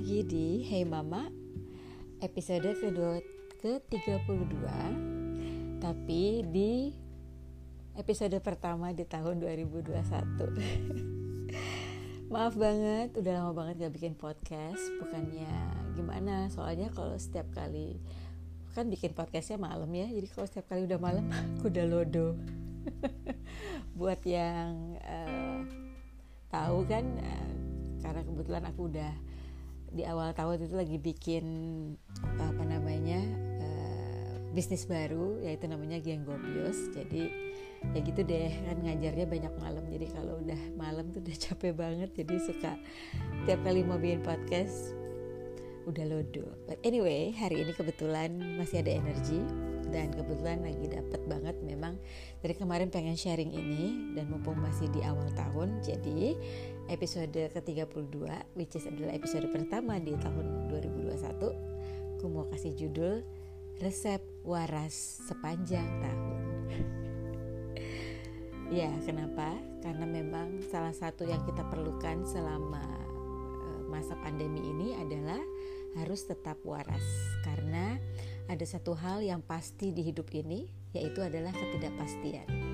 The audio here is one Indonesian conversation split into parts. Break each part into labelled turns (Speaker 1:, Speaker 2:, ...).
Speaker 1: lagi di Hey Mama episode kedua ke-32 tapi di episode pertama di tahun 2021 maaf banget udah lama banget gak bikin podcast. Bukannya gimana soalnya kalau setiap kali kan bikin podcastnya malam ya. Jadi kalau setiap kali udah malam aku udah lodo. Buat yang uh, tahu kan uh, karena kebetulan aku udah di awal tahun itu lagi bikin apa namanya uh, bisnis baru yaitu namanya Geng Gobios. Jadi ya gitu deh kan ngajarnya banyak malam. Jadi kalau udah malam tuh udah capek banget. Jadi suka tiap kali mau bikin podcast udah lodo. But anyway hari ini kebetulan masih ada energi. Dan kebetulan lagi dapet banget memang dari kemarin pengen sharing ini. Dan mumpung masih di awal tahun jadi episode ke-32 which is adalah episode pertama di tahun 2021 aku mau kasih judul resep waras sepanjang tahun. Ya kenapa? Karena memang salah satu yang kita perlukan selama eh, masa pandemi ini adalah harus tetap waras. Karena ada satu hal yang pasti di hidup ini yaitu adalah ketidakpastian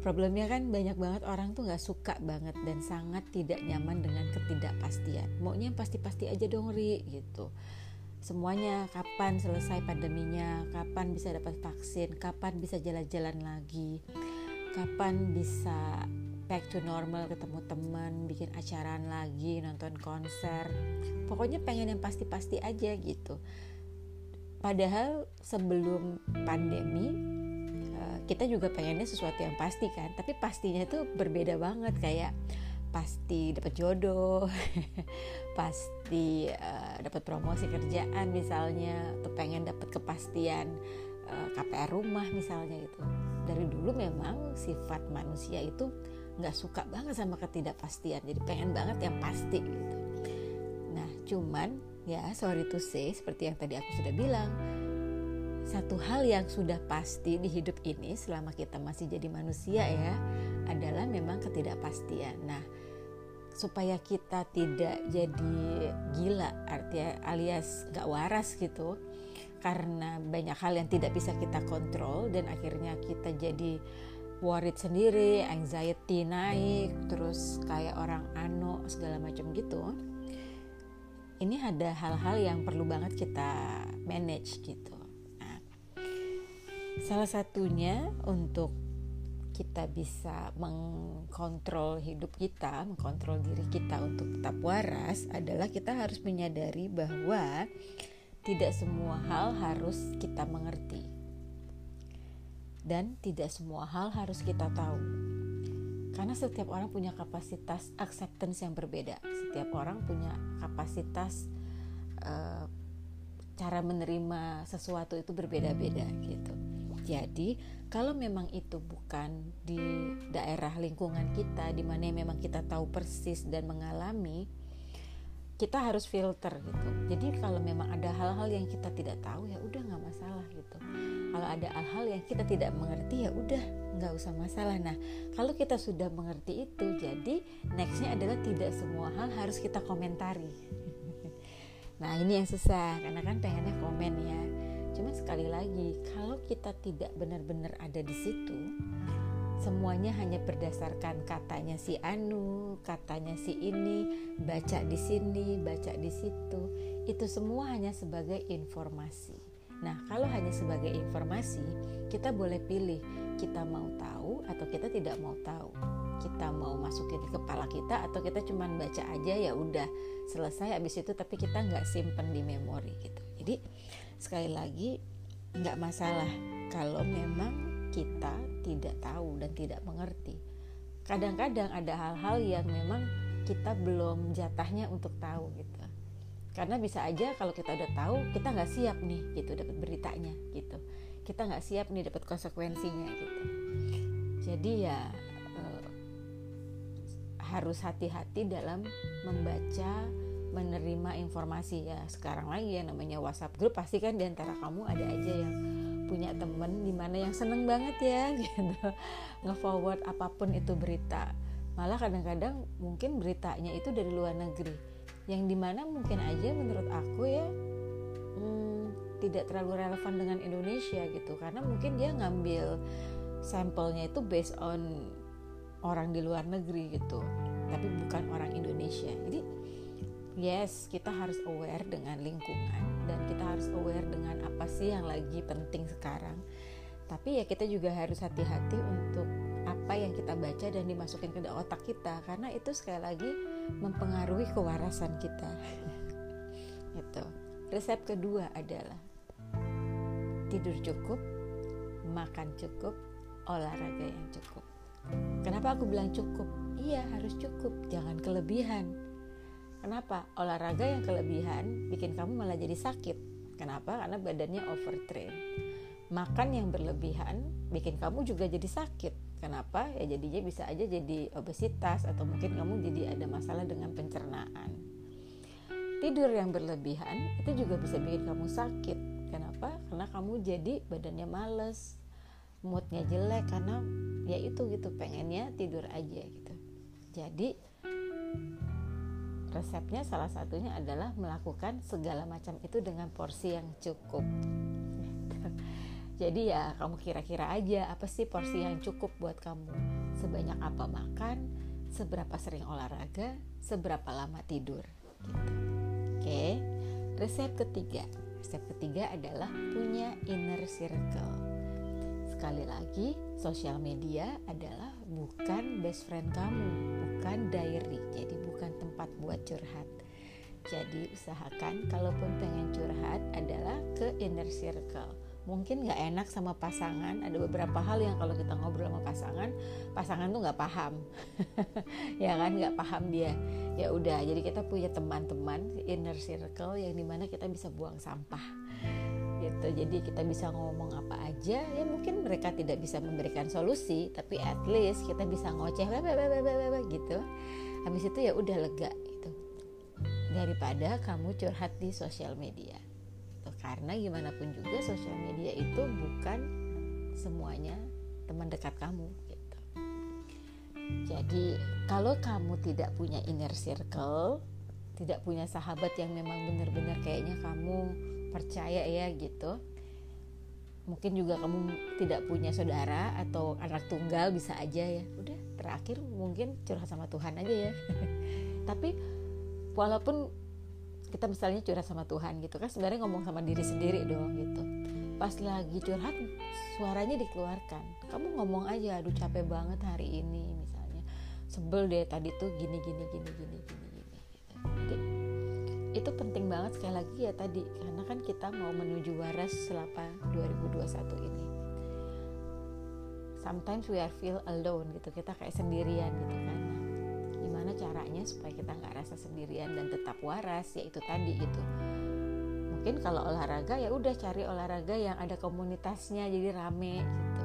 Speaker 1: Problemnya kan banyak banget orang tuh nggak suka banget dan sangat tidak nyaman dengan ketidakpastian. Maunya pasti-pasti aja dong Ri gitu. Semuanya kapan selesai pandeminya, kapan bisa dapat vaksin, kapan bisa jalan-jalan lagi, kapan bisa back to normal ketemu teman, bikin acaraan lagi, nonton konser. Pokoknya pengen yang pasti-pasti aja gitu. Padahal sebelum pandemi kita juga pengennya sesuatu yang pasti kan tapi pastinya itu berbeda banget kayak pasti dapat jodoh pasti uh, dapat promosi kerjaan misalnya atau pengen dapat kepastian uh, eh, KPR rumah misalnya itu dari dulu memang sifat manusia itu nggak suka banget sama ketidakpastian jadi pengen banget yang pasti gitu. Nah cuman ya sorry to say seperti yang tadi aku sudah bilang satu hal yang sudah pasti di hidup ini selama kita masih jadi manusia ya adalah memang ketidakpastian. Nah, supaya kita tidak jadi gila artinya alias gak waras gitu karena banyak hal yang tidak bisa kita kontrol dan akhirnya kita jadi worried sendiri, anxiety naik, terus kayak orang ano segala macam gitu. Ini ada hal-hal yang perlu banget kita manage gitu. Salah satunya untuk kita bisa mengkontrol hidup kita, mengkontrol diri kita untuk tetap waras adalah kita harus menyadari bahwa tidak semua hal harus kita mengerti. Dan tidak semua hal harus kita tahu. Karena setiap orang punya kapasitas acceptance yang berbeda. Setiap orang punya kapasitas uh, cara menerima sesuatu itu berbeda-beda gitu. Jadi, kalau memang itu bukan di daerah lingkungan kita, di mana memang kita tahu persis dan mengalami, kita harus filter gitu. Jadi, kalau memang ada hal-hal yang kita tidak tahu, ya udah nggak masalah gitu. Kalau ada hal-hal yang kita tidak mengerti, ya udah nggak usah masalah. Nah, kalau kita sudah mengerti itu, jadi nextnya adalah tidak semua hal harus kita komentari. nah, ini yang susah karena kan pengennya komen ya Cuma sekali lagi, kalau kita tidak benar-benar ada di situ, semuanya hanya berdasarkan katanya si Anu, katanya si ini, baca di sini, baca di situ. Itu semua hanya sebagai informasi. Nah, kalau hanya sebagai informasi, kita boleh pilih kita mau tahu atau kita tidak mau tahu. Kita mau masukin ke kepala kita atau kita cuma baca aja ya udah selesai habis itu tapi kita nggak simpen di memori gitu. Jadi sekali lagi nggak masalah kalau memang kita tidak tahu dan tidak mengerti. Kadang-kadang ada hal-hal yang memang kita belum jatahnya untuk tahu gitu. Karena bisa aja kalau kita udah tahu kita nggak siap nih gitu dapat beritanya gitu. Kita nggak siap nih dapat konsekuensinya gitu. Jadi ya eh, harus hati-hati dalam membaca menerima informasi. Ya sekarang lagi ya namanya WhatsApp grup pasti kan di antara kamu ada aja yang punya temen di mana yang seneng banget ya gitu. Nge-forward apa pun itu berita. Malah kadang-kadang mungkin beritanya itu dari luar negeri. Yang di mana mungkin aja menurut aku ya hmm, tidak terlalu relevan dengan Indonesia gitu. Karena mungkin dia ngambil sampelnya itu based on orang di luar negeri gitu. Tapi bukan orang Indonesia. Jadi yes kita harus aware dengan lingkungan dan kita harus aware dengan apa sih yang lagi penting sekarang. Tapi ya kita juga harus hati-hati untuk apa yang kita baca dan dimasukin ke otak kita karena itu sekali lagi mempengaruhi kewarasan kita. Itu resep kedua adalah tidur cukup makan cukup olahraga yang cukup. Kenapa aku bilang cukup? Iya harus cukup. Jangan kelebihan kenapa olahraga yang kelebihan bikin kamu malah jadi sakit kenapa karena badannya overtrain makan yang berlebihan bikin kamu juga jadi sakit Kenapa? Ya jadinya bisa aja jadi obesitas atau mungkin kamu jadi ada masalah dengan pencernaan. Tidur yang berlebihan itu juga bisa bikin kamu sakit. Kenapa? Karena kamu jadi badannya males, moodnya jelek karena ya itu gitu pengennya tidur aja gitu. Jadi resepnya salah satunya adalah melakukan segala macam itu dengan porsi yang cukup jadi ya kamu kira-kira aja apa sih porsi yang cukup buat kamu. Sebanyak apa makan, seberapa sering olahraga, seberapa lama tidur gitu. Oke. Resep ketiga. Resep ketiga adalah punya inner circle. Sekali lagi, sosial media adalah bukan best friend kamu, bukan diary. Jadi bukan tempat buat curhat. Jadi usahakan kalaupun pengen curhat adalah ke inner circle. Mungkin nggak enak sama pasangan. Ada beberapa hal yang kalau kita ngobrol sama pasangan pasangan tuh nggak paham. Ya kan? Nggak paham dia. Ya udah jadi kita punya teman-teman inner circle yang di mana kita bisa buang sampah gitu. Jadi kita bisa ngomong apa aja ya mungkin mereka tidak bisa memberikan solusi tapi at least kita bisa ngoceh gitu. Habis itu ya udah lega gitu. Daripada kamu curhat di sosial media. Karena gimana pun juga sosial media itu bukan semuanya teman dekat kamu gitu. Jadi kalau kamu tidak punya inner circle tidak punya sahabat yang memang benar-benar kayaknya kamu percaya ya gitu. Mungkin juga kamu tidak punya saudara atau anak tunggal bisa aja ya. Udah terakhir mungkin curhat sama Tuhan aja ya. Tapi walaupun kita misalnya curhat sama Tuhan gitu kan sebenarnya ngomong sama diri sendiri dong gitu. Pas lagi curhat suaranya dikeluarkan. Kamu ngomong aja aduh capek banget hari ini misalnya. Sebel deh tadi tuh gini gini gini gini gini itu penting banget sekali lagi ya tadi karena kan kita mau menuju waras selama 2021 ini. Sometimes we are feel alone gitu kita kayak sendirian gitu kan. Gimana caranya supaya kita nggak rasa sendirian dan tetap waras yaitu tadi itu mungkin kalau olahraga ya udah cari olahraga yang ada komunitasnya jadi rame gitu.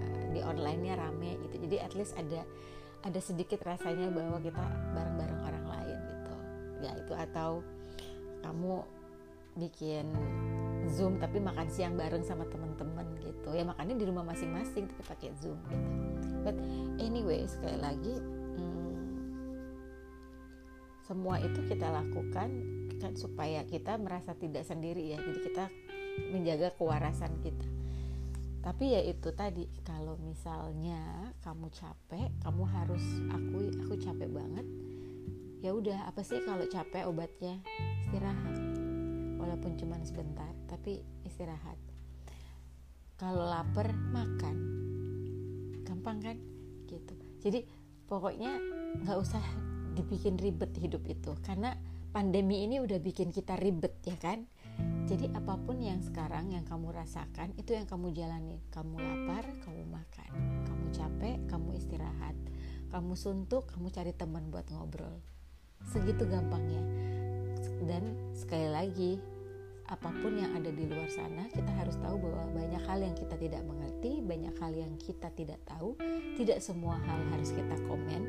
Speaker 1: Eh, di onlinenya rame gitu. Jadi at least ada ada sedikit rasanya bahwa kita bareng-bareng orang lain gitu. Ya itu atau kamu bikin zoom tapi makan siang bareng sama teman-teman gitu. Ya makannya di rumah masing-masing tapi pakai zoom gitu. But anyway sekali lagi semua itu kita lakukan kan supaya kita merasa tidak sendiri ya. Jadi kita menjaga kewarasan kita. Tapi ya itu tadi kalau misalnya kamu capek kamu harus akui aku capek banget ya udah apa sih kalau capek obatnya? Istirahat. Walaupun cuma sebentar tapi istirahat. Kalau lapar makan. Gampang kan? Gitu. Jadi pokoknya nggak usah dibikin ribet hidup itu. Karena pandemi ini udah bikin kita ribet ya kan? Jadi apa pun yang sekarang yang kamu rasakan itu yang kamu jalani kamu lapar kamu makan. Kamu capek kamu istirahat. Kamu suntuk kamu cari teman buat ngobrol segitu gampangnya. Dan sekali lagi apa pun yang ada di luar sana kita harus tahu bahwa banyak hal yang kita tidak mengerti banyak hal yang kita tidak tahu. Tidak semua hal harus kita komen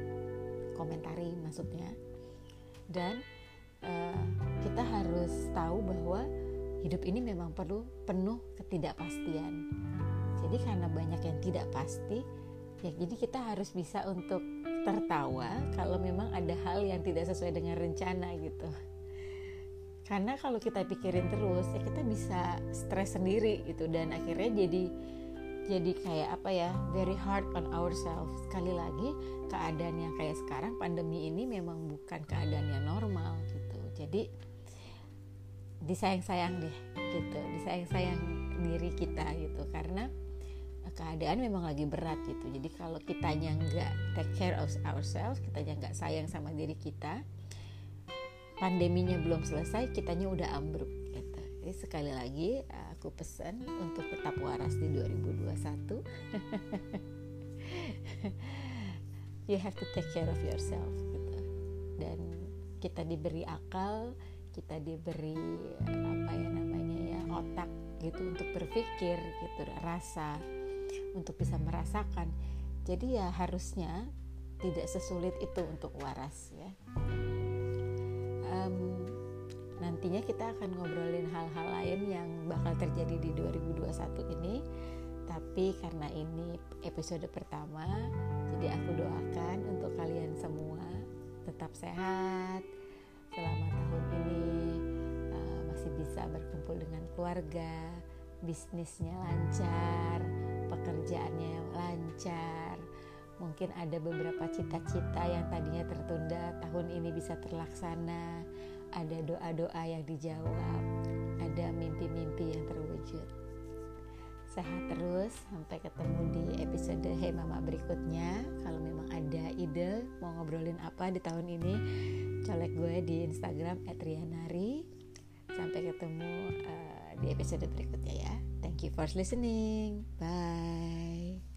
Speaker 1: komentari maksudnya. Dan uh, kita harus tahu bahwa hidup ini memang perlu penuh ketidakpastian. Jadi karena banyak yang tidak pasti ya jadi kita harus bisa untuk tertawa kalau memang ada hal yang tidak sesuai dengan rencana gitu. Karena kalau kita pikirin terus ya kita bisa stres sendiri gitu. Dan akhirnya jadi jadi kayak apa ya very hard on ourselves. Sekali lagi keadaan yang kayak sekarang pandemi ini memang bukan keadaan yang normal gitu. Jadi disayang-sayang deh gitu. Disayang-sayang diri kita gitu. Karena keadaan memang lagi berat gitu. Jadi kalau kitanya nggak take care of ourselves kitanya nggak sayang sama diri kita pandeminya belum selesai kitanya udah ambruk gitu. Jadi sekali lagi aku pesan untuk tetap waras di 2021 you have to take care of yourself gitu. Dan kita diberi akal kita diberi apa ya namanya ya otak gitu untuk berpikir gitu rasa untuk bisa merasakan. Jadi ya harusnya tidak sesulit itu untuk waras ya. Um, nantinya kita akan ngobrolin hal-hal lain yang bakal terjadi di 2021 ini. Tapi karena ini episode pertama jadi aku doakan untuk kalian semua tetap sehat selama tahun ini uh, masih bisa berkumpul dengan keluarga, bisnisnya lancar, pekerjaannya lancar. Mungkin ada beberapa cita-cita yang tadinya tertunda tahun ini bisa terlaksana. Ada doa-doa yang dijawab, ada mimpi-mimpi yang terwujud. Sehat terus sampai ketemu di episode Hey Mama berikutnya. Kalau memang ada ide mau ngobrolin apa di tahun ini, colek gue di Instagram @rianari. Sampai ketemu uh, di episode berikutnya ya. Thank you for listening. Bye.